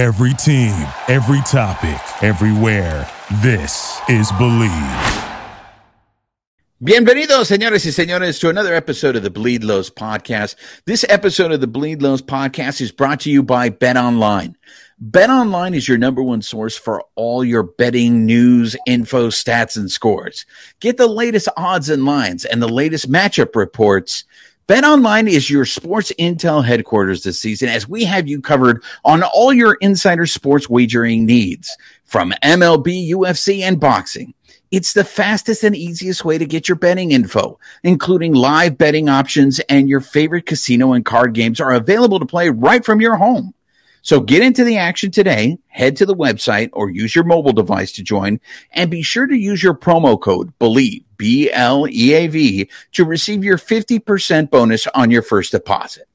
Every team, every topic, everywhere. This is Bleav. Bienvenidos, señores y señores, to another episode of the Bleed Los podcast. This episode of the Bleed Los podcast is brought to you by Bet Online. Bet Online is your number one source for all your betting news, info, stats, and scores. Get the latest odds and lines and the latest matchup reports. Bet Online is your sports intel headquarters this season as we have you covered on all your insider sports wagering needs from MLB, UFC, and boxing. It's the fastest and easiest way to get your betting info, including live betting options and your favorite casino and card games are available to play right from your home. So get into the action today, head to the website or use your mobile device to join and be sure to use your promo code BLEAV, B L E A V to receive your 50% bonus on your first deposit.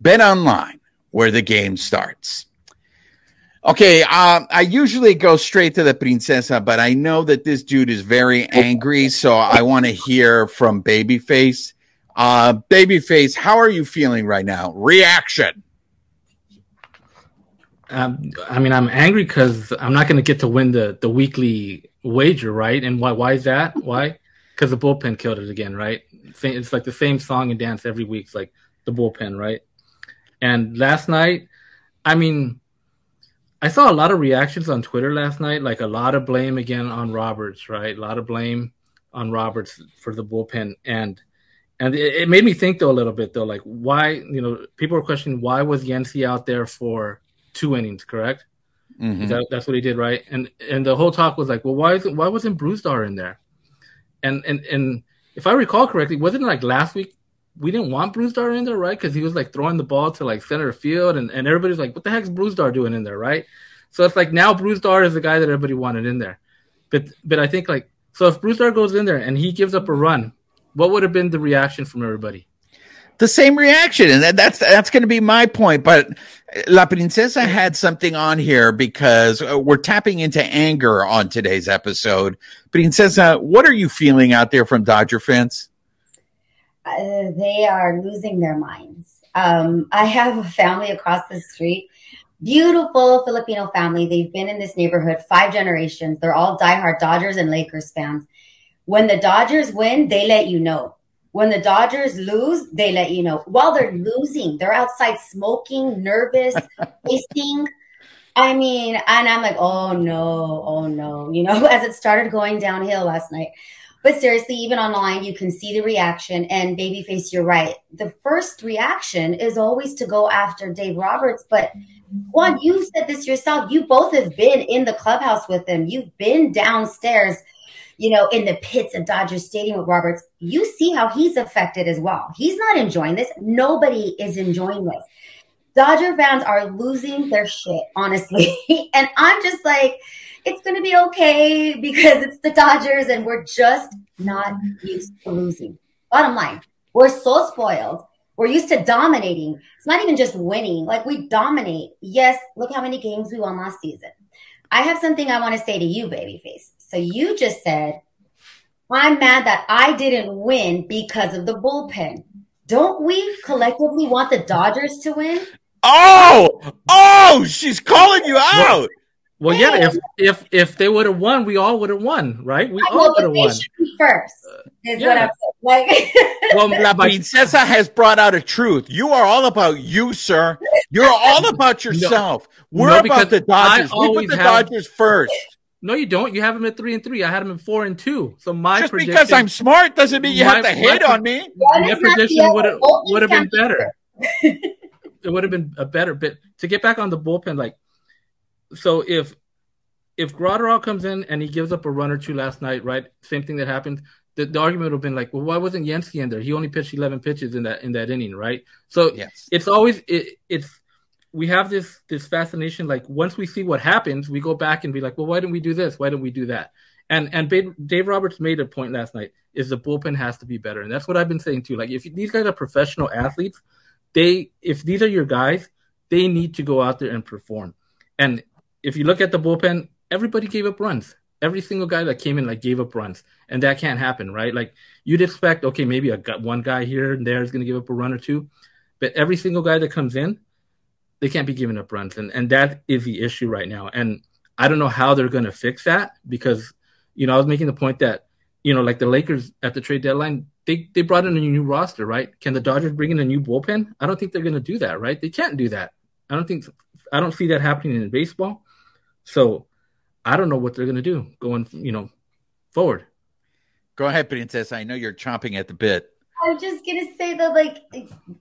Bet online where the game starts. Okay, uh, I usually go straight to the princesa, but I know that this dude is very angry, so I want to hear from Babyface. Uh, Babyface, how are you feeling right now? Reaction. Um, I mean, I'm angry because I'm not going to get to win the the weekly wager, right? And why? Why is that? Why? Because the bullpen killed it again, right? It's like the same song and dance every week. It's like the bullpen, right? And last night, I mean, I saw a lot of reactions on Twitter last night, like a lot of blame again on Roberts, right? A lot of blame on Roberts for the bullpen, and and it, it made me think though a little bit though, like why you know people were questioning why was Yency out there for two innings, correct? Mm-hmm. That, that's what he did, right? And and the whole talk was like, well, why isn't why wasn't Brusdar in there? And and and if I recall correctly, wasn't it like last week we didn't want Brusdar in there, right? Because he was like throwing the ball to like center field, and, and everybody's like, what the heck's Brusdar doing in there, right? So it's like now Brusdar is the guy that everybody wanted in there. But but I think like so if Brusdar goes in there and he gives up a run, what would have been the reaction from everybody? The same reaction, and that's that's going to be my point. But La Princesa had something on here because uh, we're tapping into anger on today's episode. Princesa, what are you feeling out there from Dodger fans? Uh, they are losing their minds. Um, I have a family across the street, beautiful Filipino family. They've been in this neighborhood five generations. They're all diehard Dodgers and Lakers fans. When the Dodgers win, they let you know when the Dodgers lose, they let you know. While they're losing, they're outside smoking, nervous, wasting. I mean, and I'm like, oh no, oh no, you know, as it started going downhill last night. But seriously, even online, you can see the reaction. And Babyface, you're right. The first reaction is always to go after Dave Roberts. But Juan, you said this yourself. You both have been in the clubhouse with him. You've been downstairs you know, in the pits of Dodger Stadium with Roberts, you see how he's affected as well. He's not enjoying this. Nobody is enjoying this. Dodger fans are losing their shit, honestly. and I'm just like, it's going to be okay because it's the Dodgers and we're just not used to losing. Bottom line, we're so spoiled. We're used to dominating. It's not even just winning. Like we dominate. Yes, look how many games we won last season. I have something I want to say to you, babyface. So you just said, I'm mad that I didn't win because of the bullpen. Don't we collectively want the Dodgers to win? Oh, oh, she's calling you out. Well, yeah, if if if they would have won, we all would have won, right? We all would have won. First, uh, is yeah. what I'm saying. Like, well, La Princesa has brought out a truth. You are all about you, sir. You're all about yourself. No, We're no, about the Dodgers. We put the have, Dodgers first. No, you don't. You have them at three and three. I had them at four and two. So my just because I'm smart doesn't mean you my, have to hate on me. My prediction would have would have been better. it would have been a better bit to get back on the bullpen. Like, so if if Graterol comes in and he gives up a run or two last night, right? Same thing that happened. The, the argument would have been like, well, why wasn't Yency in there? He only pitched 11 pitches in that in that inning, right? So yes. it's always it, it's we have this this fascination like once we see what happens we go back and be like well why didn't we do this? Why didn't we do that? And and dave roberts made a point last night is the bullpen has to be better. And that's what i've been saying too. Like if these guys are professional athletes they if these are your guys they need to go out there and perform. And if you look at the bullpen everybody gave up runs. Every single guy that came in like gave up runs. And that can't happen right? Like you'd expect okay maybe a one guy here and there is going to give up a run or two. But every single guy that comes in they can't be giving up runs, and and that is the issue right now. And I don't know how they're going to fix that because you know I was making the point that you know like the Lakers at the trade deadline they they brought in a new roster, right? Can the Dodgers bring in a new bullpen? I don't think they're going to do that, right? They can't do that. I don't think I don't see that happening in baseball. So I don't know what they're going to do going, you know, forward. Go ahead, Princess. I know you're chomping at the bit. I'm just gonna say that, like,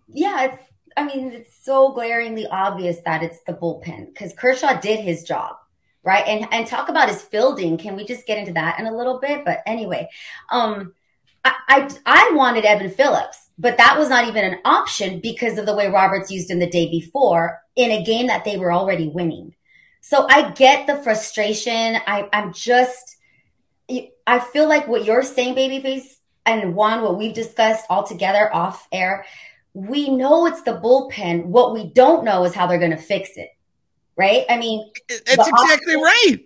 yeah, it's. I mean, it's so glaringly obvious that it's the bullpen because Kershaw did his job, right? And and talk about his fielding. Can we just get into that in a little bit? But anyway, um, I I, I wanted Evan Phillips, but that was not even an option because of the way Roberts used him the day before in a game that they were already winning. So I get the frustration. I I'm just. I feel like what you're saying, babyface, and one, what we've discussed all together off air, we know it's the bullpen. What we don't know is how they're going to fix it. Right? I mean, that's exactly right.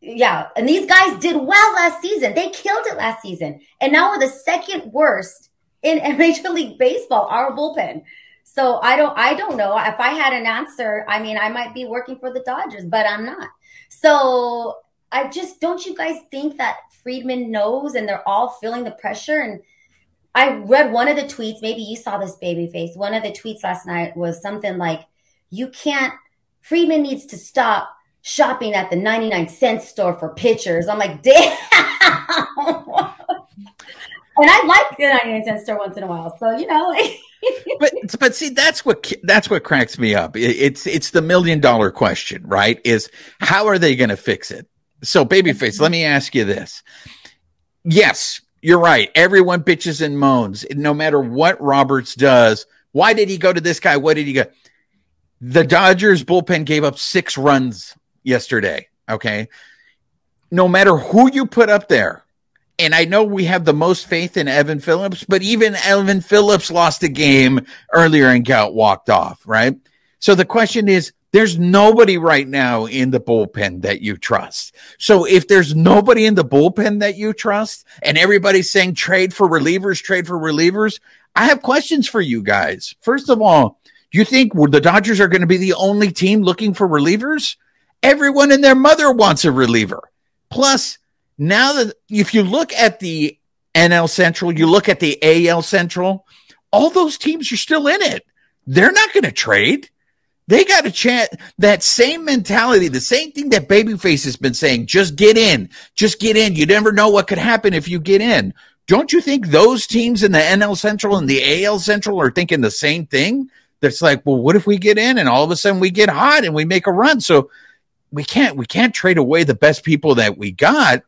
Yeah. And these guys did well last season. They killed it last season. And now we're the second worst in Major League Baseball, our bullpen. So I don't I don't know. If I had an answer, I mean I might be working for the Dodgers, but I'm not. So I just don't you guys think that Friedman knows and they're all feeling the pressure and I read one of the tweets, maybe you saw this baby face. One of the tweets last night was something like, you can't, Friedman needs to stop shopping at the 99 cent store for pitchers. I'm like, damn. and I like the 99 cent store once in a while. So, you know. but but see that's what that's what cracks me up. It's it's the million dollar question, right? Is how are they going to fix it? So, babyface, let me ask you this. Yes, you're right. Everyone bitches and moans. No matter what Roberts does, why did he go to this guy? What did he go? The Dodgers bullpen gave up six runs yesterday. Okay. No matter who you put up there, and I know we have the most faith in Evan Phillips, but even Evan Phillips lost a game earlier and got walked off, right? So the question is, there's nobody right now in the bullpen that you trust. So if there's nobody in the bullpen that you trust and everybody's saying trade for relievers, trade for relievers, I have questions for you guys. First of all, do you think the Dodgers are going to be the only team looking for relievers? Everyone and their mother wants a reliever. Plus, now that if you look at the NL Central, you look at the AL Central, all those teams are still in it. They're not going to trade. They got a chance. That same mentality, the same thing that Babyface has been saying. Just get in. Just get in. You never know what could happen if you get in. Don't you think those teams in the NL Central and the AL Central are thinking the same thing? That's like, well, what if we get in and all of a sudden we get hot and we make a run? So we can't we can't trade away the best people that we got.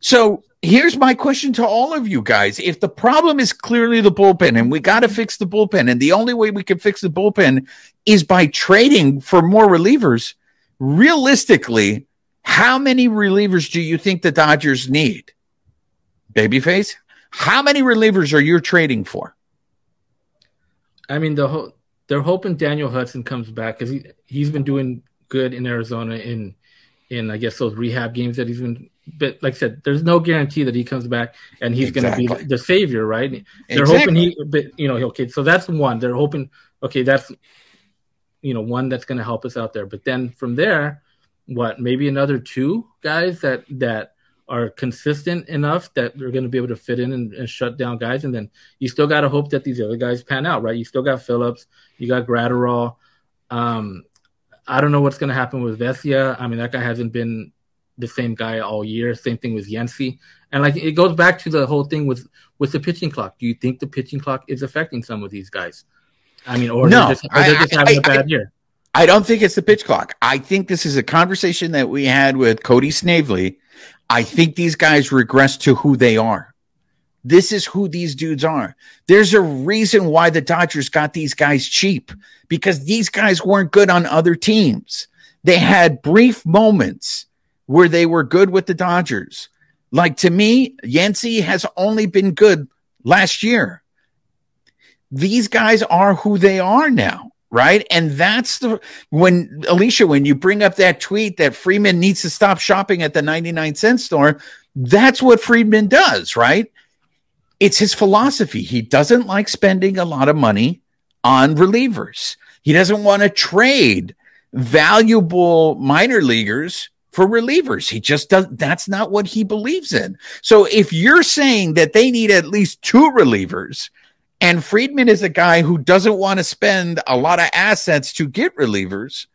So here's my question to all of you guys. If the problem is clearly the bullpen and we got to fix the bullpen, and the only way we can fix the bullpen is by trading for more relievers, realistically, how many relievers do you think the Dodgers need? Babyface, how many relievers are you trading for? I mean, the whole, they're hoping Daniel Hudson comes back because he, he's been doing good in Arizona in in I guess those rehab games that he's been but like I said, there's no guarantee that he comes back and he's exactly. going to be the, savior, right? They're exactly. hoping he, but you know, okay, so that's one. They're hoping, okay, that's you know one that's going to help us out there. But then from there, what? Maybe another two guys that that are consistent enough that they're going to be able to fit in and, and shut down guys. And then you still got to hope that these other guys pan out, right? You still got Phillips, you got Graterol. Um, I don't know what's going to happen with Vesia. I mean, that guy hasn't been the same guy all year. Same thing with Yency. And like it goes back to the whole thing with with the pitching clock. Do you think the pitching clock is affecting some of these guys? I mean, or no, they're just, or they're just having I, a bad I, year. I don't think it's the pitch clock. I think this is a conversation that we had with Cody Snavely. I think these guys regress to who they are. This is who these dudes are. There's a reason why the Dodgers got these guys cheap because these guys weren't good on other teams. They had brief moments where they were good with the Dodgers. Like to me, Yency has only been good last year. These guys are who they are now, right? And that's the when Alicia, when you bring up that tweet that Friedman needs to stop shopping at the 99 cent store, that's what Friedman does, right? It's his philosophy. He doesn't like spending a lot of money on relievers. He doesn't want to trade valuable minor leaguers for relievers. He just does. That's not what he believes in. So if you're saying that they need at least two relievers, and Friedman is a guy who doesn't want to spend a lot of assets to get relievers,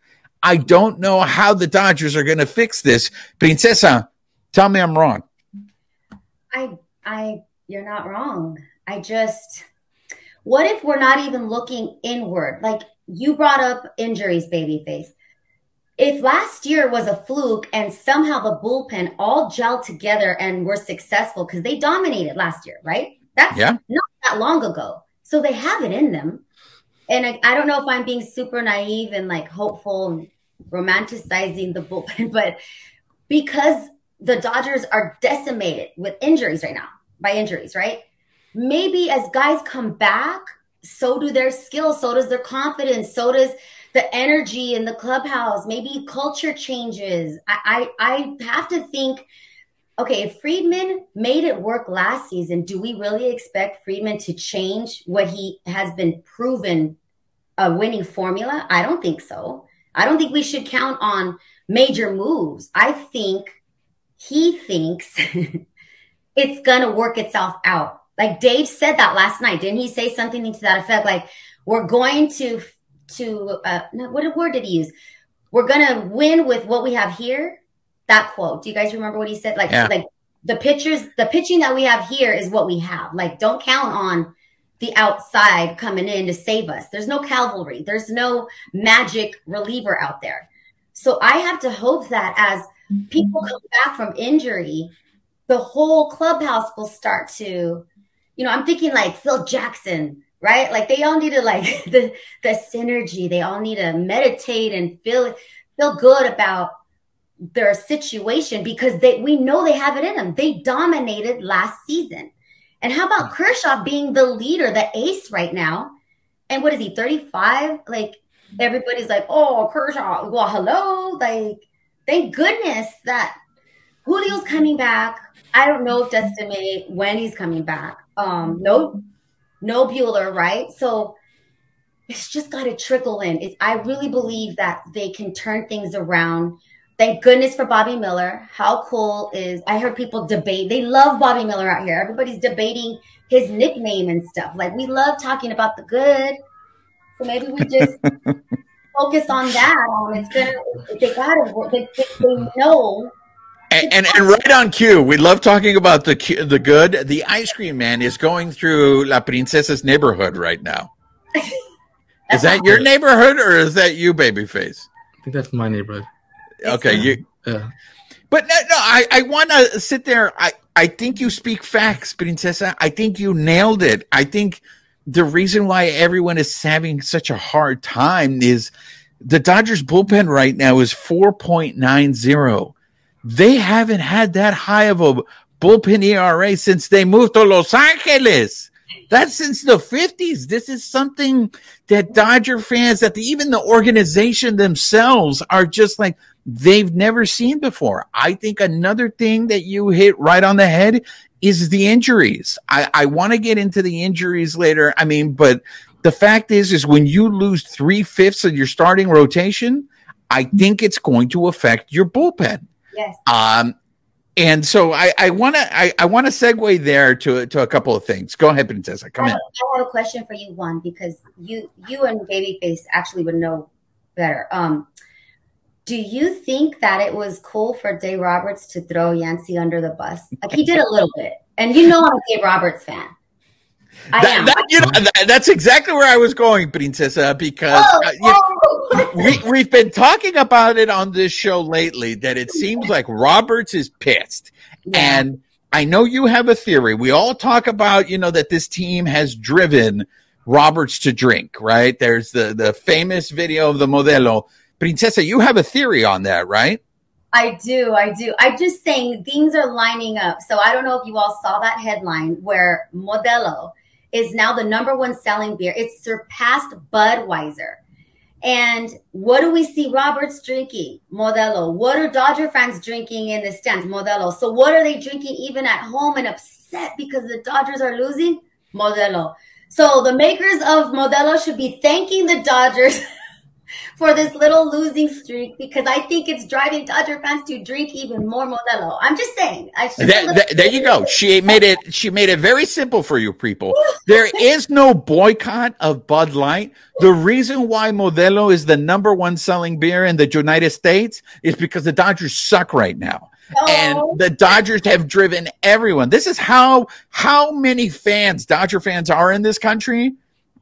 I don't know how the Dodgers are going to fix this. Princesa, tell me I'm wrong. I, I, you're not wrong. I just, what if we're not even looking inward? Like you brought up injuries, babyface if last year was a fluke and somehow the bullpen all gelled together and were successful because they dominated last year, right? That's yeah. not that long ago. So they have it in them. And I, I don't know if I'm being super naive and like hopeful and romanticizing the bullpen, but because the Dodgers are decimated with injuries right now, by injuries, right? Maybe as guys come back, so do their skills, so does their confidence, so does the energy in the clubhouse, maybe culture changes. I, I, I have to think, okay, if Friedman made it work last season, do we really expect Friedman to change what he has been proven a winning formula? I don't think so. I don't think we should count on major moves. I think he thinks it's going to work itself out. Like Dave said that last night. Didn't he say something to that effect? Like, we're going to to uh, what word did he use? We're gonna win with what we have here. That quote. Do you guys remember what he said? Like, yeah. like the pitchers, the pitching that we have here is what we have. Like, don't count on the outside coming in to save us. There's no cavalry. There's no magic reliever out there. So I have to hope that as people come back from injury, the whole clubhouse will start to, you know, I'm thinking like Phil Jackson right? Like they all need to like the the synergy. They all need to meditate and feel feel good about their situation because they we know they have it in them. They dominated last season. And how about Kershaw being the leader, the ace right now? And what is he, 35? Like everybody's like, oh, Kershaw. Well, hello. Like, thank goodness that Julio's coming back. I don't know if Dustin May when he's coming back. Um, no no Buehler, right? So it's just got to trickle in. It's, I really believe that they can turn things around. Thank goodness for Bobby Miller. How cool is I heard people debate. They love Bobby Miller out here. Everybody's debating his nickname and stuff. Like we love talking about the good. So maybe we just focus on that. Um, it's gonna they gotta they, they know and, and, and right on cue, we love talking about the the good. The ice cream man is going through La Princesa's neighborhood right now. is that your neighborhood or is that you, babyface? I think that's my neighborhood. Okay, uh, you. Yeah. But no, no, I, I want to sit there. I, I think you speak facts, Princesa. I think you nailed it. I think the reason why everyone is having such a hard time is the Dodgers bullpen right now is 4.90. They haven't had that high of a bullpen ERA since they moved to Los Angeles. That's since the 50s. This is something that Dodger fans, that the, even the organization themselves are just like, they've never seen before. I think another thing that you hit right on the head is the injuries. I, I want to get into the injuries later. I mean, but the fact is, is when you lose three fifths of your starting rotation, I think it's going to affect your bullpen. Yes. Um, and so I want to I, I want to segue there to to a couple of things. Go ahead, Princesa. Come I have, in. I have a question for you, one, because you you and Babyface actually would know better. Um, do you think that it was cool for Dave Roberts to throw Yency under the bus? Like he did a little bit, and you know I'm a Dave Roberts fan. I that, am. That, you know, that, that's exactly where I was going, Princesa, because oh, uh, oh. we, we've been talking about it on this show lately that it seems like Roberts is pissed. Yeah. And I know you have a theory. We all talk about, you know, that this team has driven Roberts to drink, right? There's the, the famous video of the Modelo. Princesa, you have a theory on that, right? I do. I do. I'm just saying things are lining up. So I don't know if you all saw that headline where Modelo is now the number one selling beer. It's surpassed Budweiser. And what do we see Roberts drinking? Modelo. What are Dodger fans drinking in the stands? Modelo. So what are they drinking even at home and upset because the Dodgers are losing? Modelo. So the makers of Modelo should be thanking the Dodgers for this little losing streak because I think it's driving Dodger fans to drink even more Modelo. I'm just saying. That, that, there you go. She made it. She made it very simple for you people. There is no boycott of Bud Light. The reason why Modelo is the number one selling beer in the United States is because the Dodgers suck right now. And oh. the Dodgers have driven everyone. This is how how many fans, Dodger fans, are in this country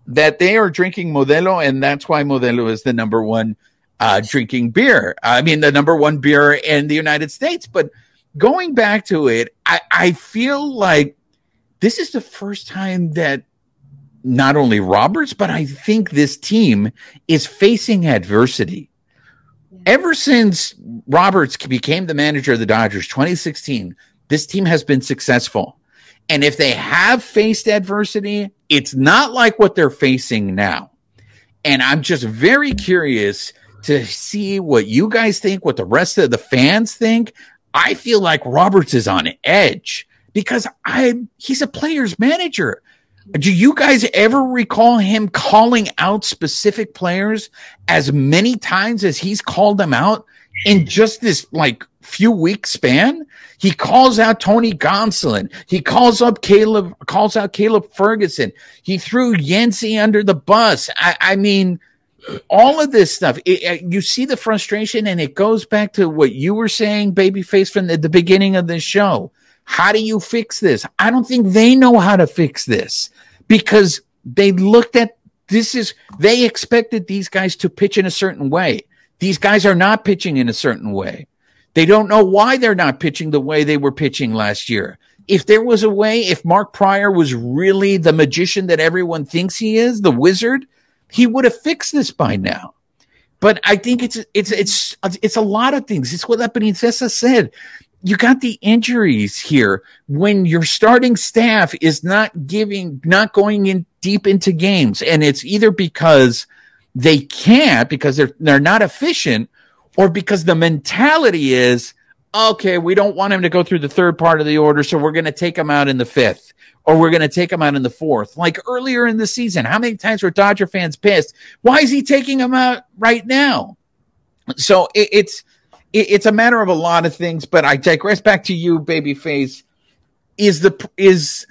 that they are drinking Modelo, and that's why Modelo is the number one uh, drinking beer. I mean, the number one beer in the United States. But going back to it, I, I feel like this is the first time that not only Roberts, but I think this team is facing adversity. Ever since Roberts became the manager of the Dodgers 2016, this team has been successful. And if they have faced adversity, it's not like what they're facing now. And I'm just very curious to see what you guys think, what the rest of the fans think. I feel like Roberts is on edge because I he's a player's manager. Do you guys ever recall him calling out specific players as many times as he's called them out in just this like few week span? He calls out Tony Gonsolin. He calls up Caleb, calls out Caleb Ferguson. He threw Yency under the bus. I, I mean, all of this stuff, it, you see the frustration and it goes back to what you were saying, babyface from the, the beginning of the show. How do you fix this? I don't think they know how to fix this because they looked at this is, they expected these guys to pitch in a certain way. These guys are not pitching in a certain way. They don't know why they're not pitching the way they were pitching last year. If there was a way, if Mark Prior was really the magician that everyone thinks he is, the wizard, he would have fixed this by now. But I think it's it's it's it's a lot of things. It's what Princesa said. You got the injuries here when your starting staff is not giving, not going in deep into games, and it's either because they can't because they're they're not efficient, or because the mentality is, okay, we don't want him to go through the third part of the order, so we're going to take him out in the fifth, or we're going to take him out in the fourth. Like earlier in the season, how many times were Dodger fans pissed? Why is he taking him out right now? So it, it's it, it's a matter of a lot of things, but I digress back to you, babyface. Is the is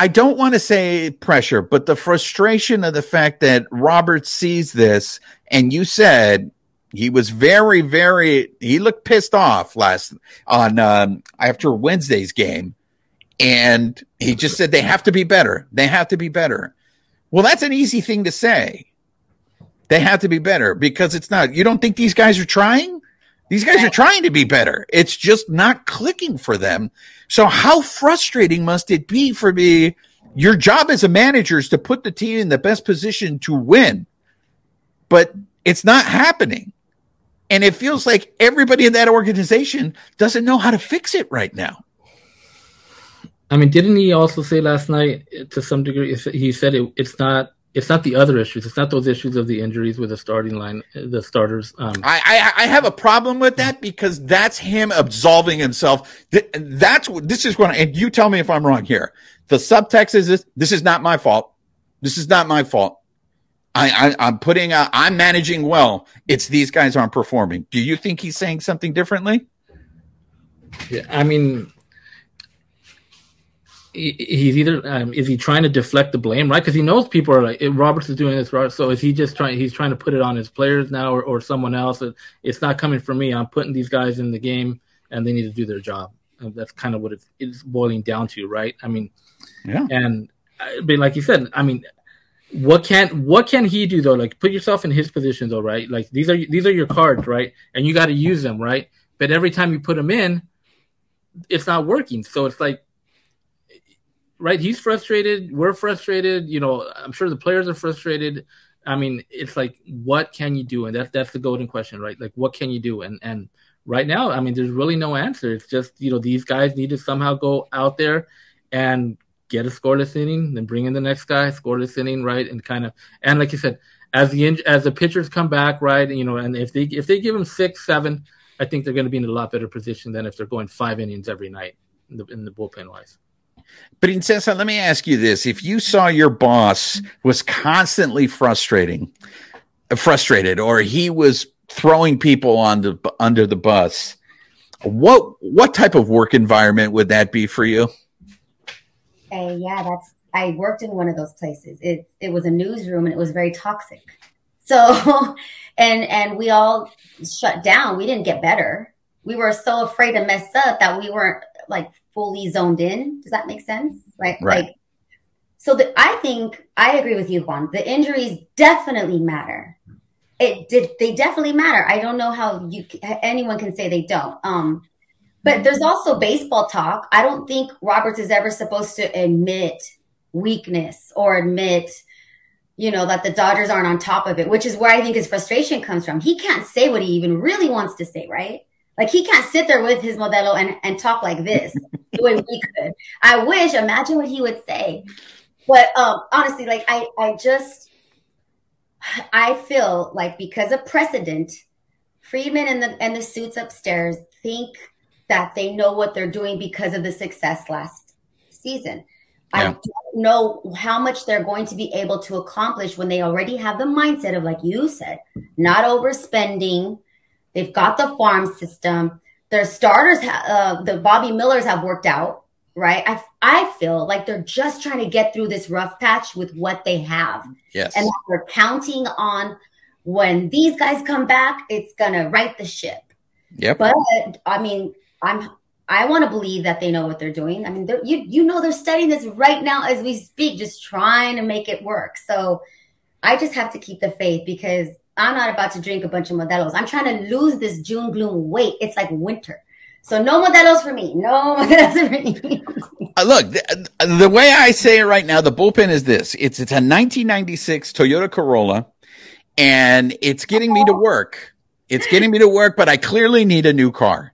I don't want to say pressure, but the frustration of the fact that Robert sees this, and you said he was very, very. He looked pissed off last on um, after Wednesday's game, and he just said they have to be better. They have to be better. Well, that's an easy thing to say. They have to be better because it's not. You don't think these guys are trying? These guys are trying to be better. It's just not clicking for them. So how frustrating must it be for me? Your job as a manager is to put the team in the best position to win, but it's not happening. And it feels like everybody in that organization doesn't know how to fix it right now. I mean, didn't he also say last night to some degree? He said it, it's not it's not the other issues. It's not those issues of the injuries with the starting line, the starters. Um, I, I, I have a problem with that because that's him absolving himself. That's what this is going to. And you tell me if I'm wrong here. The subtext is this: this is not my fault. This is not my fault. I, I am putting. i I'm managing well. It's these guys aren't performing. Do you think he's saying something differently? Yeah, I mean, he's either um, is he trying to deflect the blame, right? Because he knows people are like Roberts is doing this, right? So is he just trying? He's trying to put it on his players now or, or someone else. It's not coming from me. I'm putting these guys in the game, and they need to do their job. And that's kind of what it's boiling down to, right? I mean, yeah. And uh, but like you said, I mean, what can what can he do though? Like put yourself in his position though, right? Like these are these are your cards, right? And you got to use them, right? But every time you put them in, it's not working. So it's like, right? He's frustrated. We're frustrated. You know, I'm sure the players are frustrated. I mean, it's like, what can you do? And that's that's the golden question, right? Like, what can you do? And and right now, I mean, there's really no answer. It's just you know these guys need to somehow go out there and get a scoreless inning, then bring in the next guy, scoreless inning, right? And kind of and like you said, as the as the pitchers come back, right? You know, and if they if they give them six, seven, I think they're going to be in a lot better position than if they're going five innings every night in the, in the bullpen wise. Princesa, let me ask you this: If you saw your boss was constantly frustrating, frustrated or he was throwing people on the under the bus, what what type of work environment would that be for you? Yeah, that's I worked in one of those places. It it was a newsroom and it was very toxic. So and and we all shut down. We didn't get better. We were so afraid to mess up that we weren't like fully zoned in. Does that make sense? Like Right. like so the, I think I agree with you, Juan. The injuries definitely matter. It did. They definitely matter. I don't know how you anyone can say they don't. Um, but there's also baseball talk. I don't think Roberts is ever supposed to admit weakness or admit, you know, that the Dodgers aren't on top of it, which is where I think his frustration comes from. He can't say what he even really wants to say, right? Like he can't sit there with his Modelo and, and talk like this the way we could. I wish, imagine what he would say. But um, honestly, like I, I just, I feel like because of precedent, Friedman and the and the suits upstairs think that they know what they're doing because of the success last season. I don't know how much they're going to be able to accomplish when they already have the mindset of, like you said, not overspending. They've got the farm system. Their starters, ha- uh, the Bobby Millers have worked out, right? I, I feel like they're just trying to get through this rough patch with what they have Yes. and that we're counting on when these guys come back, it's gonna right the ship. Yep. But I mean, I'm I want to believe that they know what they're doing. I mean, you you know they're studying this right now as we speak, just trying to make it work. So I just have to keep the faith because I'm not about to drink a bunch of Modelos. I'm trying to lose this June gloom weight. It's like winter. So no Modelos for me. No Modelos for me. Uh, look, the, the way I say it right now, the bullpen is this: it's it's a 1996 Toyota Corolla, and it's getting me to work. It's getting me to work, but I clearly need a new car.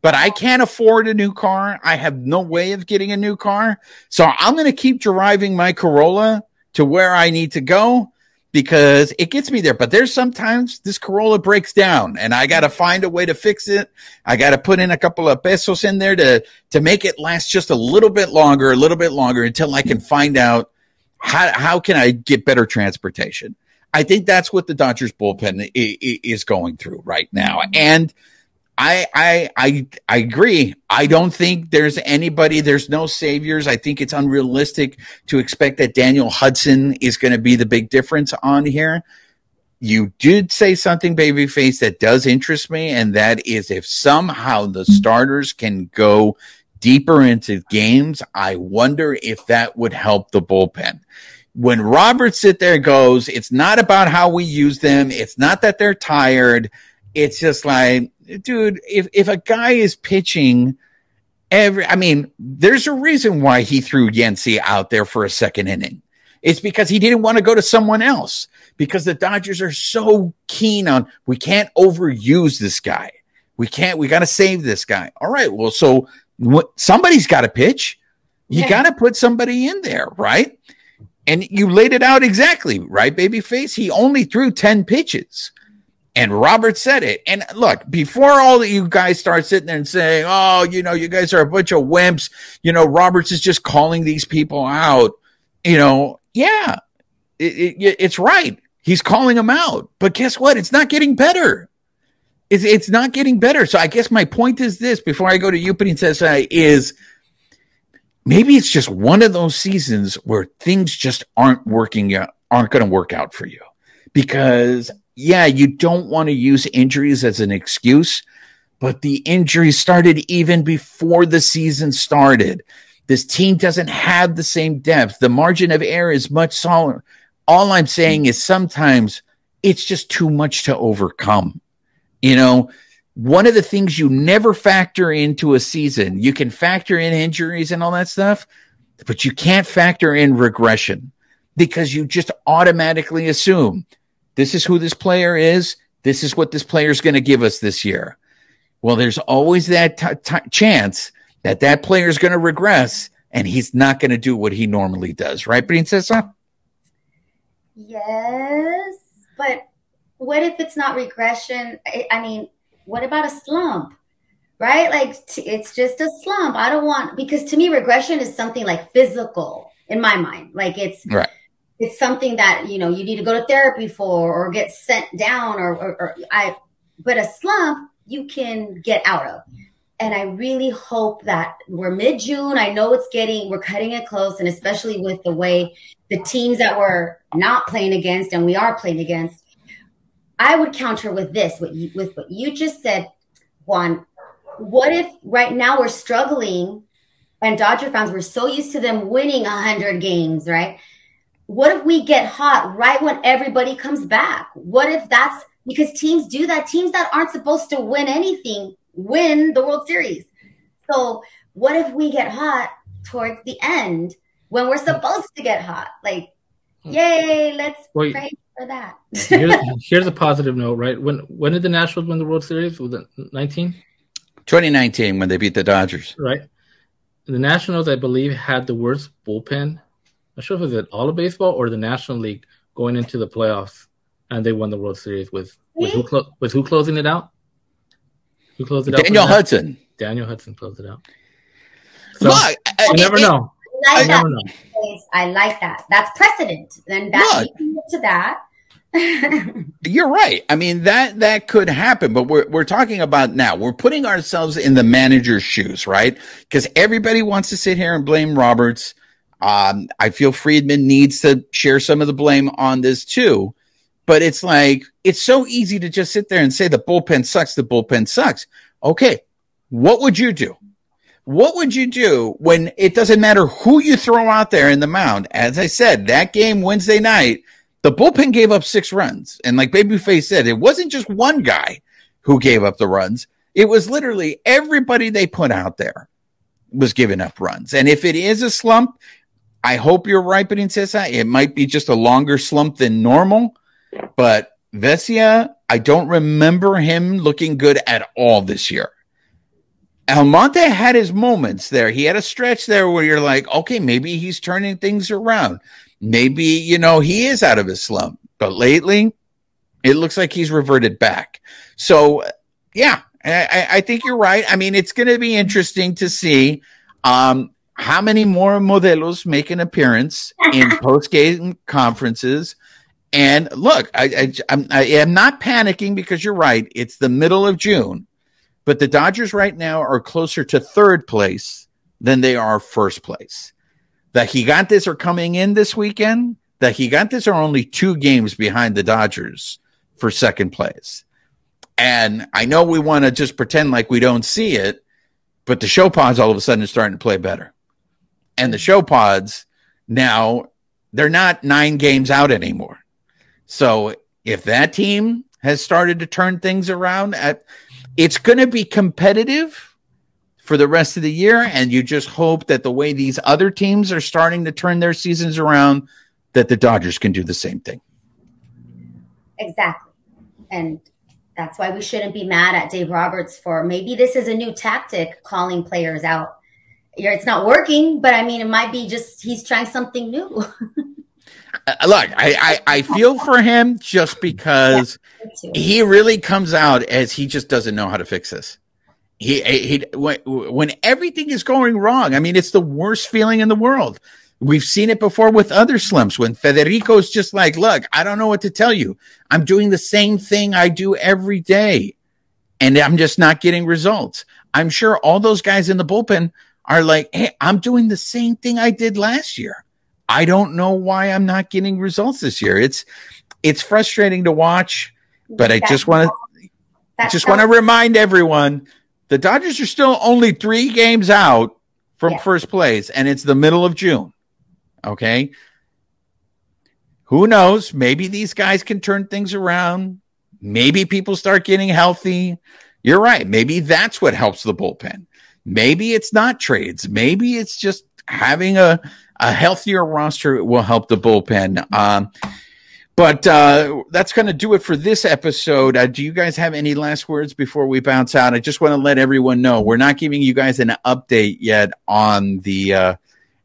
But I can't afford a new car. I have no way of getting a new car, so I'm going to keep driving my Corolla to where I need to go because it gets me there. But there's sometimes this Corolla breaks down, and I got to find a way to fix it. I got to put in a couple of pesos in there to to make it last just a little bit longer, a little bit longer until I can find out how how can I get better transportation. I think that's what the Dodgers bullpen is going through right now, and I I I I agree. I don't think there's anybody. There's no saviors. I think it's unrealistic to expect that Daniel Hudson is going to be the big difference on here. You did say something, babyface, that does interest me, and that is if somehow the starters can go deeper into games, I wonder if that would help the bullpen. When Robert sit there goes, it's not about how we use them. It's not that they're tired. It's just like, dude, if, if a guy is pitching every, I mean, there's a reason why he threw Yency out there for a second inning. It's because he didn't want to go to someone else because the Dodgers are so keen on, we can't overuse this guy. We can't, we got to save this guy. All right. Well, so what, somebody's got to pitch. You Yeah. got to put somebody in there, right? And you laid it out exactly, right, babyface? He only threw 10 pitches. And Robert said it. And look, before all of you guys start sitting there and saying, oh, you know, you guys are a bunch of wimps, you know, Roberts is just calling these people out, you know, yeah, it, it, it's right. He's calling them out. But guess what? It's not getting better. It's, it's not getting better. So I guess my point is this before I go to you, Princess, uh, is maybe it's just one of those seasons where things just aren't working out, aren't going to work out for you. Because, yeah, you don't want to use injuries as an excuse, but the injuries started even before the season started. This team doesn't have the same depth. The margin of error is much smaller. All I'm saying is sometimes it's just too much to overcome. You know, one of the things you never factor into a season, you can factor in injuries and all that stuff, but you can't factor in regression because you just automatically assume this is who this player is. This is what this player is going to give us this year. Well, there's always that t- t- chance that that player is going to regress and he's not going to do what he normally does. Right, Princesa? Yes, but what if it's not regression? I, I mean, what about a slump? Right? Like t- it's just a slump. I don't want because to me regression is something like physical in my mind. Like it's Right. It's something that you know you need to go to therapy for or get sent down or, or, or I. But a slump you can get out of. And I really hope that we're mid June. I know it's getting, we're cutting it close, and especially with the way the teams that we're not playing against and we are playing against. I would counter with this, you, with what you just said, Juan. What if right now we're struggling and Dodger fans, we're so used to them winning 100 games, right? What if we get hot right when everybody comes back? What if that's because teams do that? Teams that aren't supposed to win anything win the World Series. So what if we get hot towards the end when we're supposed to get hot? Like, hmm. yay, let's Wait. pray for that. here's, here's, a positive note, right? When when did the Nationals win the World Series? Was it 19? 2019 when they beat the Dodgers. Right. The Nationals, I believe, had the worst bullpen. I'm not sure if it was all of baseball or the National League going into the playoffs, and they won the World Series with with who, clo- with who closing it out? Who closed it out? Daniel Hudson. Daniel Hudson closed it out. So Look, I, you never know. I like, I that. Know. I like that. That's precedent. Then that to that. You're right. I mean that that could happen, but we're we're talking about now. We're putting ourselves in the manager's shoes, right? Because everybody wants to sit here and blame Roberts. Um, I feel Friedman needs to share some of the blame on this too. But it's like, it's so easy to just sit there and say the bullpen sucks, the bullpen sucks. Okay. What would you do? What would you do when it doesn't matter who you throw out there in the mound? As I said, that game Wednesday night, the bullpen gave up six runs. And like Babyface said, it wasn't just one guy who gave up the runs. It was literally everybody they put out there was giving up runs. And if it is a slump, I hope you're right, Princesa. It might be just a longer slump than normal. But Vesia, I don't remember him looking good at all this year. Almonte had his moments there. He had a stretch there where you're like, okay, maybe he's turning things around. Maybe, you know, he is out of his slump. But lately, it looks like he's reverted back. So, yeah, I, I think you're right. I mean, it's going to be interesting to see um, how many more modelos make an appearance in post game conferences. And look, I, I, I'm, I am not panicking because you're right. It's the middle of June, but the Dodgers right now are closer to third place than they are first place. The Gigantes are coming in this weekend. The Gigantes are only two games behind the Dodgers for second place. And I know we want to just pretend like we don't see it, but the show pods all of a sudden are starting to play better. And the show pods now, they're not nine games out anymore. So if that team has started to turn things around, it's going to be competitive for the rest of the year. And you just hope that the way these other teams are starting to turn their seasons around, that the Dodgers can do the same thing. Exactly. And that's why we shouldn't be mad at Dave Roberts for maybe this is a new tactic calling players out. It's not working, but I mean, it might be just he's trying something new. Uh, look, I, I, I, feel for him just because yeah, he really comes out as he just doesn't know how to fix this. He, he, when, when everything is going wrong, I mean, it's the worst feeling in the world. We've seen it before with other slumps when Federico's just like, look, I don't know what to tell you. I'm doing the same thing I do every day and I'm just not getting results. I'm sure all those guys in the bullpen are like, Hey, I'm doing the same thing I did last year. I don't know why I'm not getting results this year. It's it's frustrating to watch, but I just want to just want to remind everyone the Dodgers are still only 3 games out from yeah. first place and it's the middle of June. Okay? Who knows? Maybe these guys can turn things around. Maybe people start getting healthy. You're right. Maybe that's what helps the bullpen. Maybe it's not trades. Maybe it's just having a a healthier roster will help the bullpen. Um, but uh, that's going to do it for this episode. Uh, do you guys have any last words before we bounce out? I just want to let everyone know we're not giving you guys an update yet on the uh,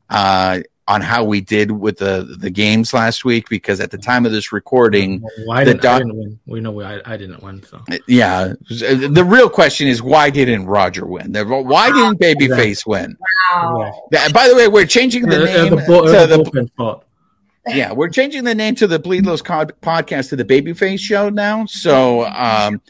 uh on how we did with the the games last week because at the time of this recording, why didn't, doc- didn't win? We know I, I didn't win. So yeah, the real question is why didn't Roger win? Why didn't Babyface win? Wow. By the way, we're changing the name the, to the, the yeah, we're changing the name to the Bleed Los podcast to the Babyface Show now. So, um,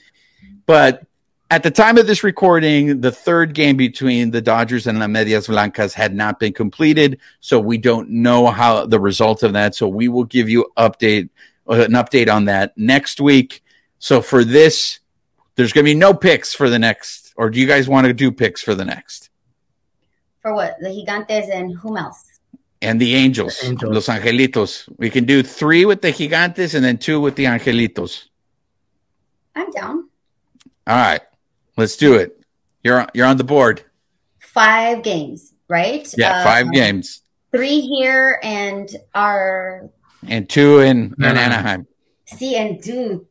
but at the time of this recording, the third game between the Dodgers and La Medias Blancas had not been completed, so we don't know how the result of that. So we will give you update uh, an update on that next week. So for this, there's going to be no picks for the next, or do you guys want to do picks for the next? For what? The Gigantes and whom else? And the Angels, The Angels. Los Angelitos. We can do three with the Gigantes and then two with the Angelitos. I'm down. All right, let's do it. You're on, you're on the board. Five games, right? Yeah, Uh, five games Three here and our and two in, in Anaheim. Anaheim. see and dude,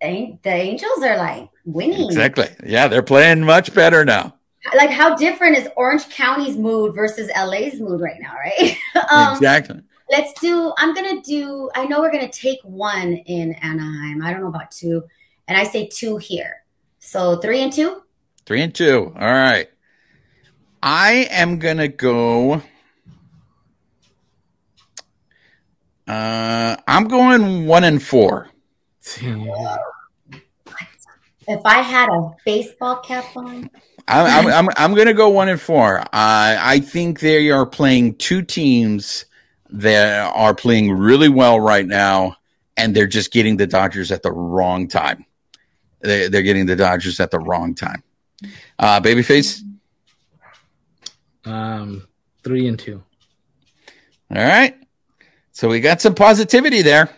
the Angels are like winning. Exactly. Yeah, they're playing much better now. Like how different is Orange County's mood versus LA's mood right now, right? um, exactly. Let's do. I'm gonna do. I know we're gonna take one in Anaheim. I don't know about two, and I say two here. So three and two. Three and two. All right. I am gonna go. Uh, I'm going one and four. If I had a baseball cap on, I'm, I'm, I'm, I'm going to go one and four. Uh, I think they are playing two teams that are playing really well right now, and they're just getting the Dodgers at the wrong time. They, they're getting the Dodgers at the wrong time. Uh, Babyface. Um, three and two. All right. So we got some positivity there.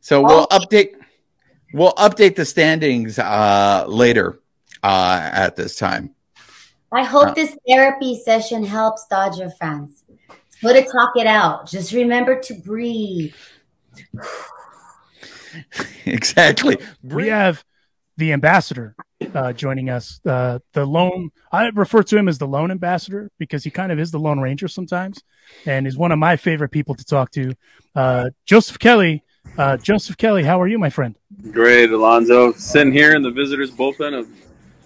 So we'll update. We'll update the standings uh, later uh, at this time. I hope this therapy session helps Dodger fans. It's good to talk it out. Just remember to breathe. exactly. we have the ambassador uh, joining us. Uh, the lone, I refer to him as the lone ambassador because he kind of is the lone ranger sometimes, and is one of my favorite people to talk to. Uh, Joseph Kelly. Uh, Joseph Kelly, how are you, my friend? Great, Alonzo. Sitting here in the visitors' bullpen of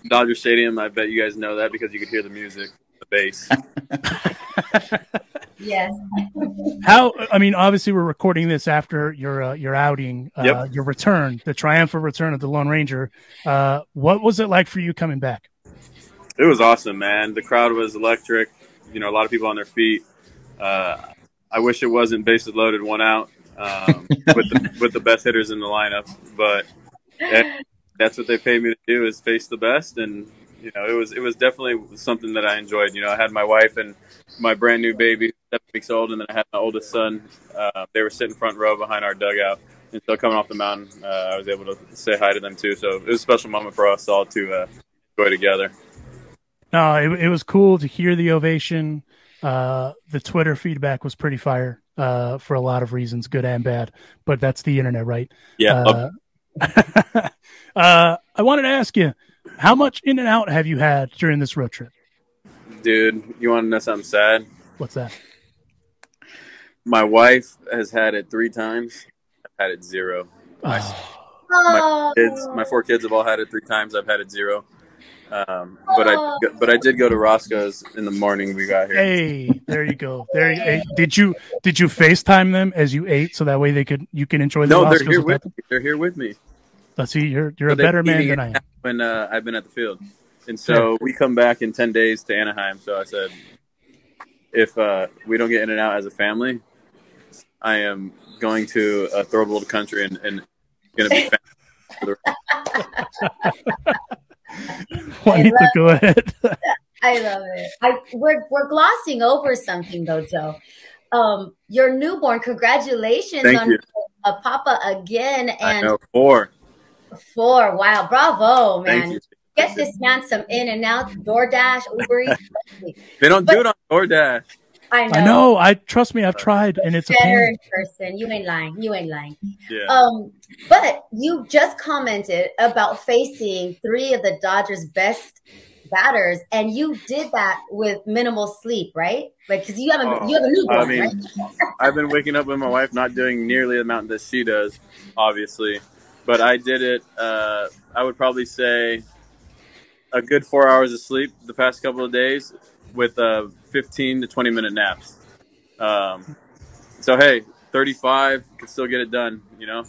Dodger Stadium. I bet you guys know that because you could hear the music, the bass. Yes. How? I mean, obviously, we're recording this after your uh, your outing, uh, Yep. your return, the triumphant return of the Lone Ranger. Uh, what was it like for you coming back? it was awesome, man. The crowd was electric. You know, a lot of people on their feet. Uh, I wish it wasn't bases loaded, one out um, with the with the best hitters in the lineup, but that, that's what they paid me to do is face the best, and you know, it was it was definitely something that I enjoyed. You know, I had my wife and my brand new baby, seven weeks old, and then I had my oldest son. Uh, they were sitting front row behind our dugout, and so coming off the mountain, uh, I was able to say hi to them too. So it was a special moment for us all to uh, enjoy together. No, it, it was cool to hear the ovation. Uh, the Twitter feedback was pretty fire uh, for a lot of reasons, good and bad. But that's the internet, right? Yeah, Uh, uh, I wanted to ask you, how much in and out have you had during this road trip? dude, you want to know something sad? What's that? My wife has had it three times. I've had it zero. My, Oh, my kids, my four kids have all had it three times. I've had it zero. Um, but I, but I did go to Roscoe's in the morning. We got here. hey, there you go. There, you, hey, did you did you FaceTime them as you ate so that way they could you can enjoy the no, they're here with me. They're here with me. Them? Let's see, you're you're So a better man than I am. When uh, I've been at the field, and so we come back in ten days to Anaheim. So I said, if uh, we don't get in and out as a family, I am going to a third world country and, and going to be. family for the Juanita, go ahead. I love it. I we're we're glossing over something though, Joe. Um, your newborn, congratulations Thank on you. a papa again I and know four. Four. Wow, bravo, Thank man. you. Get this man some in and out, DoorDash, Uber Eats. They don't do it on DoorDash. I know. I know. I trust me. I've tried, and it's a Better pain. in person. You ain't lying. You ain't lying. Yeah. Um, but you just commented about facing three of the Dodgers' best batters, and you did that with minimal sleep, right? Like, because you have a Oh, you have a newborn, I mean, right? I've been waking up with my wife, not doing nearly the amount that she does, obviously, but I did it. Uh, I would probably say a good four hours of sleep the past couple of days, with uh, 15 to 20 minute naps. Um, so hey, 35 can still get it done. You know.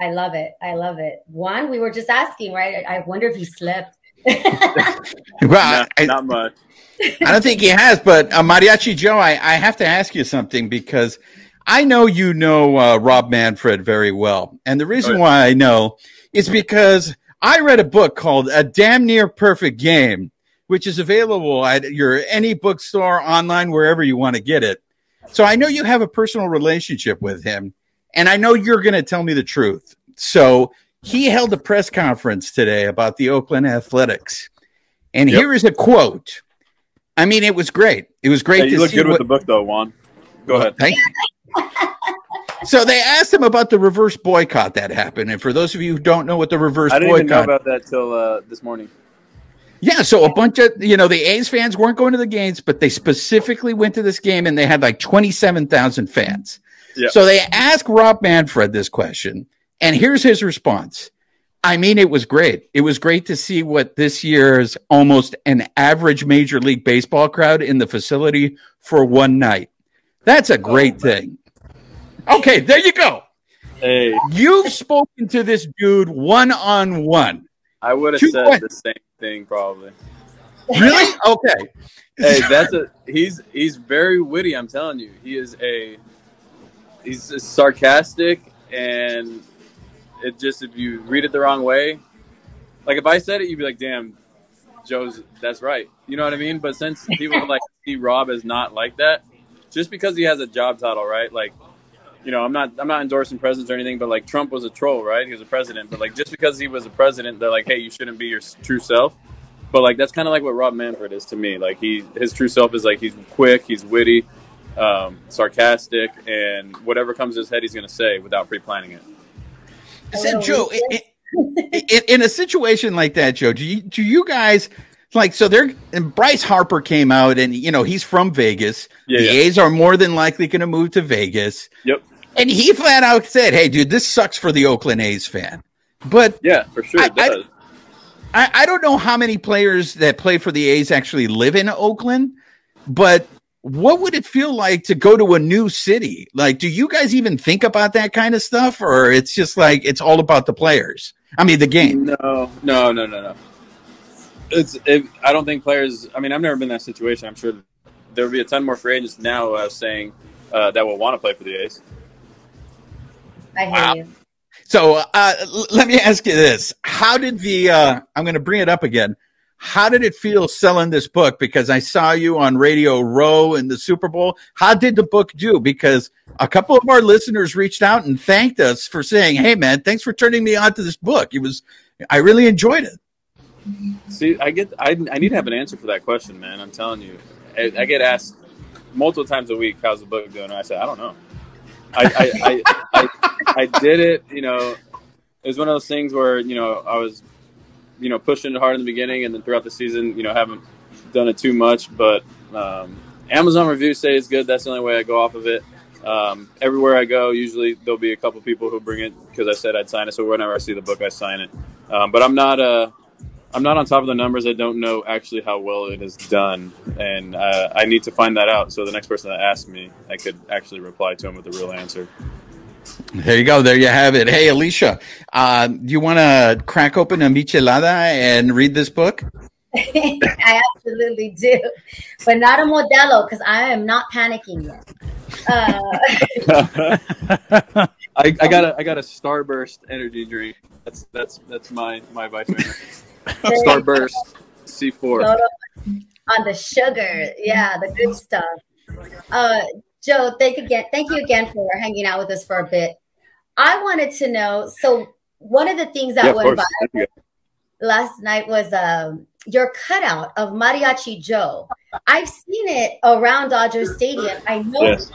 I love it. I love it. Juan, we were just asking, right? I wonder if he slept. well, I, not much. I don't think he has, but uh, Mariachi Joe, I, I have to ask you something because I know you know uh, Rob Manfred very well. And the reason why I know is because I read a book called A Damn Near Perfect Game, which is available at your any bookstore, online, wherever you want to get it. So I know you have a personal relationship with him, and I know you're going to tell me the truth. So he held a press conference today about the Oakland Athletics. And yep. here is a quote. I mean, it was great. It was great. you look good what, with the book, though, Juan. Go ahead. Thank you. So they asked him about the reverse boycott that happened, and for those of you who don't know what the reverse boycott I didn't boycott, even know about that till uh, this morning. Yeah, so a bunch of you know the A's fans weren't going to the games, but they specifically went to this game, and they had like twenty seven thousand fans. Yep. So they asked Rob Manfred this question, and here's his response. I mean, it was great. It was great to see what this year's almost an average Major League Baseball crowd in the facility for one night. That's a great oh, thing. Okay, there you go. Hey, you've spoken to this dude one on one. I would have said the same thing, probably. Really? Okay. hey, that's a he's he's very witty. I'm telling you, he is a he's sarcastic and it just if you read it the wrong way, like if I said it, you'd be like, "Damn, Joe's that's right." You know what I mean? But since people like see Rob as not like that, just because he has a job title, right? Like, you know, I'm not I'm not endorsing presidents or anything, but like Trump was a troll, right? He was a president, but like just because he was a president, they're like, "Hey, you shouldn't be your true self." But like that's kind of like what Rob Manfred is to me. Like he his true self is like he's quick, he's witty, um, sarcastic, and whatever comes to his head, he's going to say without pre-planning it. So, Joe, in, in, a situation like that, Joe, do you, do you guys like so? There, and Bryce Harper came out, and you know he's from Vegas. Yeah, the yeah. A's are more than likely going to move to Vegas. Yep. And he flat out said, "Hey, dude, this sucks for the Oakland A's fan." But yeah, for sure, I, I, I, I don't know how many players that play for the A's actually live in Oakland, but what would it feel like to go to a new city? Like, do you guys even think about that kind of stuff, or it's just like it's all about the players? I mean, the game. No, no, no, no, no. It's. It, I don't think players. I mean, I've never been in that situation. I'm sure there would be a ton more free agents now. I was saying uh, that will want to play for the A's. I hear wow. you. So uh, let me ask you this: How did the? Uh, I'm going to bring it up again. How did it feel selling this book? Because I saw you on Radio Row in the Super Bowl. How did the book do? Because a couple of our listeners reached out and thanked us for saying, "Hey, man, thanks for turning me on to this book. It was, I really enjoyed it." See, I get, I, I need to have an answer for that question, man. I'm telling you, I, I get asked multiple times a week, "How's the book doing?" And I say, "I don't know." I, I, I, I, did it. You know, it was one of those things where you know I was you know, pushing it hard in the beginning, and then throughout the season, you know, haven't done it too much. But um, Amazon reviews say it's good. That's the only way I go off of it. Um, everywhere I go, usually there'll be a couple people who bring it because I said I'd sign it. So whenever I see the book, I sign it. Um, but I'm not uh, I'm not on top of the numbers. I don't know actually how well it is done, and uh, I need to find that out. So the next person that asks me, I could actually reply to him with a real answer. There you go. There you have it. Hey, Alicia, uh, do you want to crack open a michelada and read this book? I absolutely do, but not a Modelo because I am not panicking yet. Uh, I, I, got a I got a Starburst energy drink. That's that's that's my my vice Starburst C four on the sugar. Yeah, the good stuff. Uh, Joe, thank again. Thank you again for hanging out with us for a bit. I wanted to know. So one of the things that yeah, went by last night was um, your cutout of Mariachi Joe. I've seen it around Dodger Stadium. I know. Yes.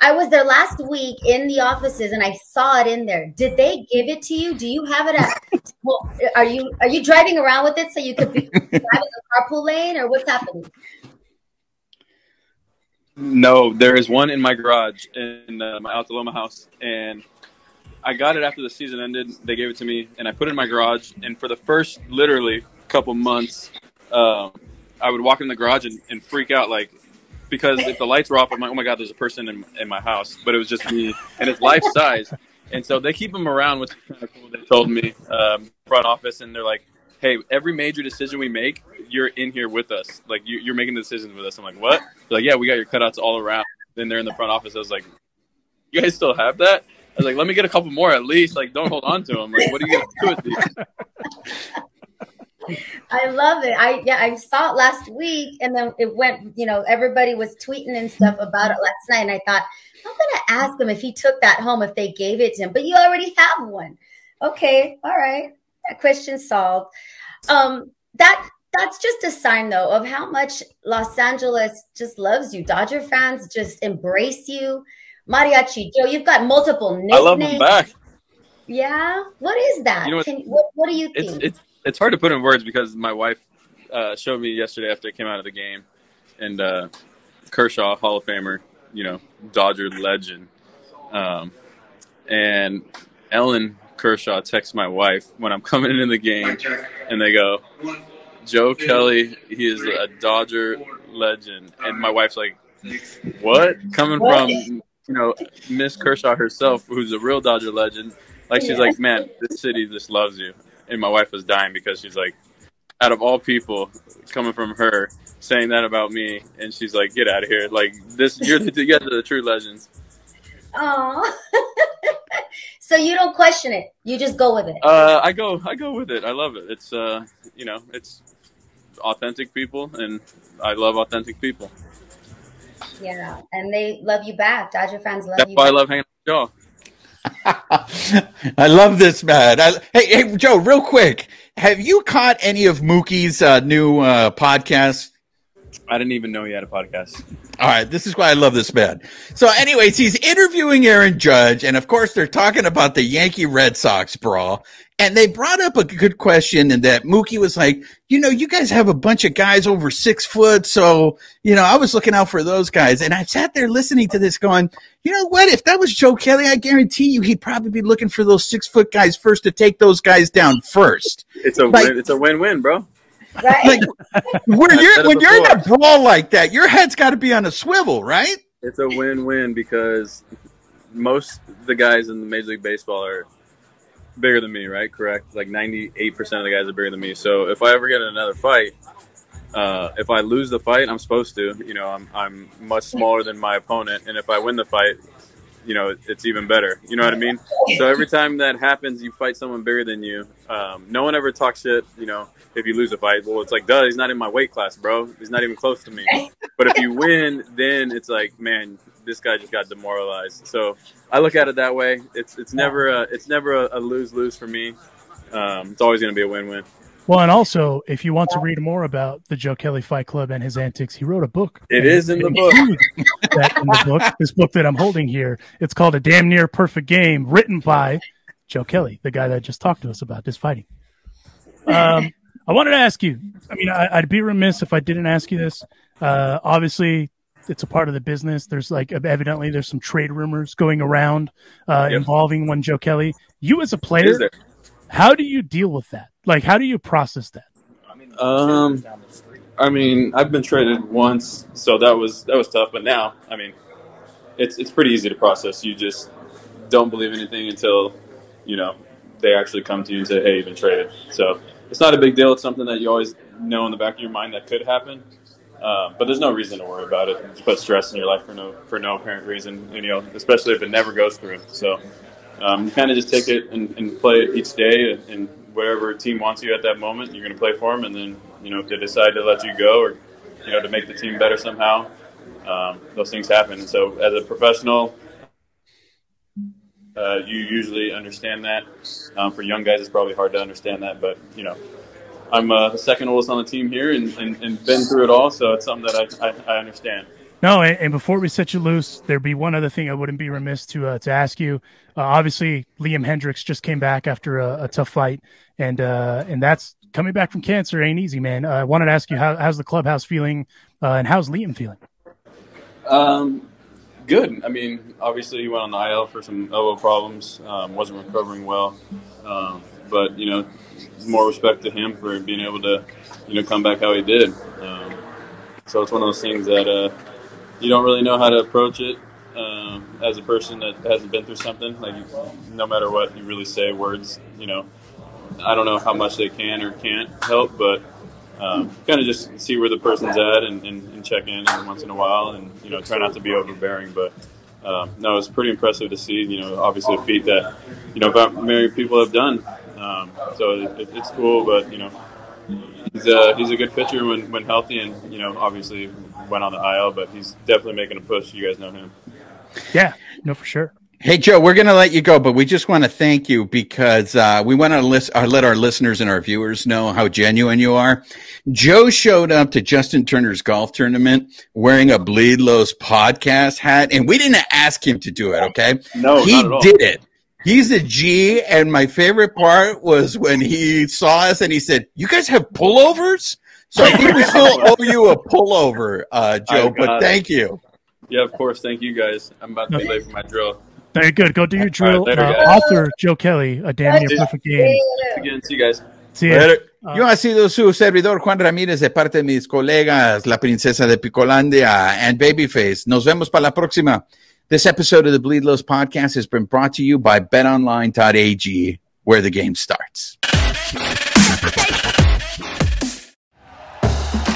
I was there last week in the offices and I saw it in there. Did they give it to you? Do you have it at? well, are you are you driving around with it so you could be driving the carpool lane or what's happening? No, there is one in my garage in uh, my Alta Loma house, and I got it after the season ended. They gave it to me, and I put it in my garage. And for the first, literally, couple months, um, I would walk in the garage and, and, freak out, like because if the lights were off, I'm like, oh my god, there's a person in, in my house. But it was just me and it's life size. And so they keep them around, which is kind of cool. They told me um, front office, and they're like, "Hey, every major decision we make, you're in here with us. Like you, you're making the decisions with us." I'm like, "What?" They're like, "Yeah, we got your cutouts all around." Then they're in the front office. I was like, "You guys still have that?" I was like, "Let me get a couple more at least. Like, don't hold on to them. Like, what are you gonna do with these?" I love it. I yeah, I saw it last week, and then it went. You know, everybody was tweeting and stuff about it last night, and I thought I'm gonna ask him if he took that home, if they gave it to him. But you already have one. Okay, all right, that question solved. Um, that that's just a sign though of how much Los Angeles just loves you. Dodger fans just embrace you. Mariachi Joe, you've got multiple nicknames. I love them back. Yeah, what is that? You know what- Can, what, what do you think? it's it's hard to put in words because my wife uh, showed me yesterday after I came out of the game, and uh, Kershaw, Hall of Famer, you know, Dodger legend, um, and Ellen Kershaw texts my wife when I'm coming into the game, and they go, "Joe Kelly, he is a Dodger legend," and my wife's like, "What?" Coming from you know Miss Kershaw herself, who's a real Dodger legend. Like she's like, man, this city just loves you. And my wife was dying because she's like, out of all people, coming from her, saying that about me, and she's like, get out of here. Like this, you're the, you guys are the true legends. Oh, so you don't question it; you just go with it. Uh, I go, I go with it. I love it. It's, uh, you know, it's authentic people, and I love authentic people. yeah, and they love you back. Dodger fans love That's you. why I love hanging out with y'all. I love this, man. I, hey, hey, Joe, real quick. Have you caught any of Mookie's uh, new uh, podcast? I didn't even know he had a podcast. All right, this is why I love this man. So, anyways, he's interviewing Aaron Judge, and of course, they're talking about the Yankee Red Sox brawl. And they brought up a good question, and that Mookie was like, you know, you guys have a bunch of guys over six foot, so you know, I was looking out for those guys. And I sat there listening to this, going, you know what? If that was Joe Kelly, I guarantee you, he'd probably be looking for those six foot guys first to take those guys down first. It's a Like- win, it's a win-win, bro. Right? Like, when you're when you're in a brawl like that, your head's got to be on a swivel, right? It's a win-win because most of the guys in the Major League Baseball are bigger than me, right? Correct. Like ninety-eight percent of the guys are bigger than me. So if I ever get in another fight, uh, if I lose the fight, I'm supposed to. You know, I'm I'm much smaller than my opponent, and if I win the fight, you know, it's even better. You know what I mean? So every time that happens, you fight someone bigger than you. Um, no one ever talks shit. You know, if you lose a fight, well, it's like, duh, he's not in my weight class, bro. He's not even close to me. But if you win, then it's like, man, this guy just got demoralized. So I look at it that way. It's it's never a it's never a, a lose lose for me. Um, it's always going to be a win win. Well, and also, if you want to read more about the Joe Kelly Fight Club and his antics, he wrote a book. It is in the book. That in the book, this book that I'm holding here, it's called A Damn Near Perfect Game, written by Joe Kelly, the guy that just talked to us about this fighting. Um, I wanted to ask you. I mean, I, I'd be remiss if I didn't ask you this. Uh, obviously, it's a part of the business. There's like evidently there's some trade rumors going around uh, Yep. involving one Joe Kelly. You as a player, how do you deal with that? Like, how do you process that? Um, I mean, I've been traded once, so that was that was tough. But now, I mean, it's it's pretty easy to process. You just don't believe anything until you know they actually come to you and say, "Hey, you've been traded." So it's not a big deal. It's something that you always know in the back of your mind that could happen. Uh, but there's no reason to worry about it. Put stress in your life for no for no apparent reason. And, you know, especially if it never goes through. So um, you kind of just take it and, and play it each day, and, and whatever team wants you at that moment, you're going to play for them. And then you know if they decide to let you go, or you know to make the team better somehow, um, those things happen. So as a professional. Uh, you usually understand that. Um, for young guys, it's probably hard to understand that, but you know, I'm uh, the second oldest on the team here and, and, and been through it all, so it's something that I, I, I understand. No, and, and before we set you loose, there'd be one other thing I wouldn't be remiss to uh, to ask you. Uh, obviously, Liam Hendriks just came back after a, a tough fight, and uh, and that's coming back from cancer ain't easy, man. I wanted to ask you how, how's the clubhouse feeling, uh, and how's Liam feeling? Um, good. I mean, obviously he went on the IL for some elbow problems, um, wasn't recovering well, um, but you know, more respect to him for being able to, you know, come back how he did. Um, so it's one of those things that uh, you don't really know how to approach it um, as a person that hasn't been through something. Like, no matter what you really say, words, you know, I don't know how much they can or can't help, but um, kind of just see where the person's at and, and, and, check in every once in a while, and you know, try not to be overbearing. But um, no, it's pretty impressive to see. You know, obviously a feat that you know about many people have done. Um, so it, it's cool, but you know, he's a he's a good pitcher when, when healthy, and you know, obviously went on the IL, but he's definitely making a push. You guys know him. Yeah, no, for sure. Hey Joe, we're going to let you go, but we just want to thank you because uh, we want to list, uh, let our listeners and our viewers know how genuine you are. Joe showed up to Justin Turner's golf tournament wearing a Bleed Los podcast hat, and we didn't ask him to do it. Okay, no, he did it. He's a G, and my favorite part was when he saw us and he said, "You guys have pullovers." So I think we still owe you a pullover, uh, Joe. But thank you. Yeah, of course. Thank you guys. I'm about to be late for my drill. Very good. Go do your drill. Right, later, uh, author Joe Kelly, a damn near perfect game. Again, see you guys. See you. Uh, Yo ha sido su servidor Juan Ramírez de parte de mis colegas, la princesa de Picolandia and Babyface. Nos vemos para la próxima. This episode of the Bleed Los podcast has been brought to you by betonline.ag, where the game starts.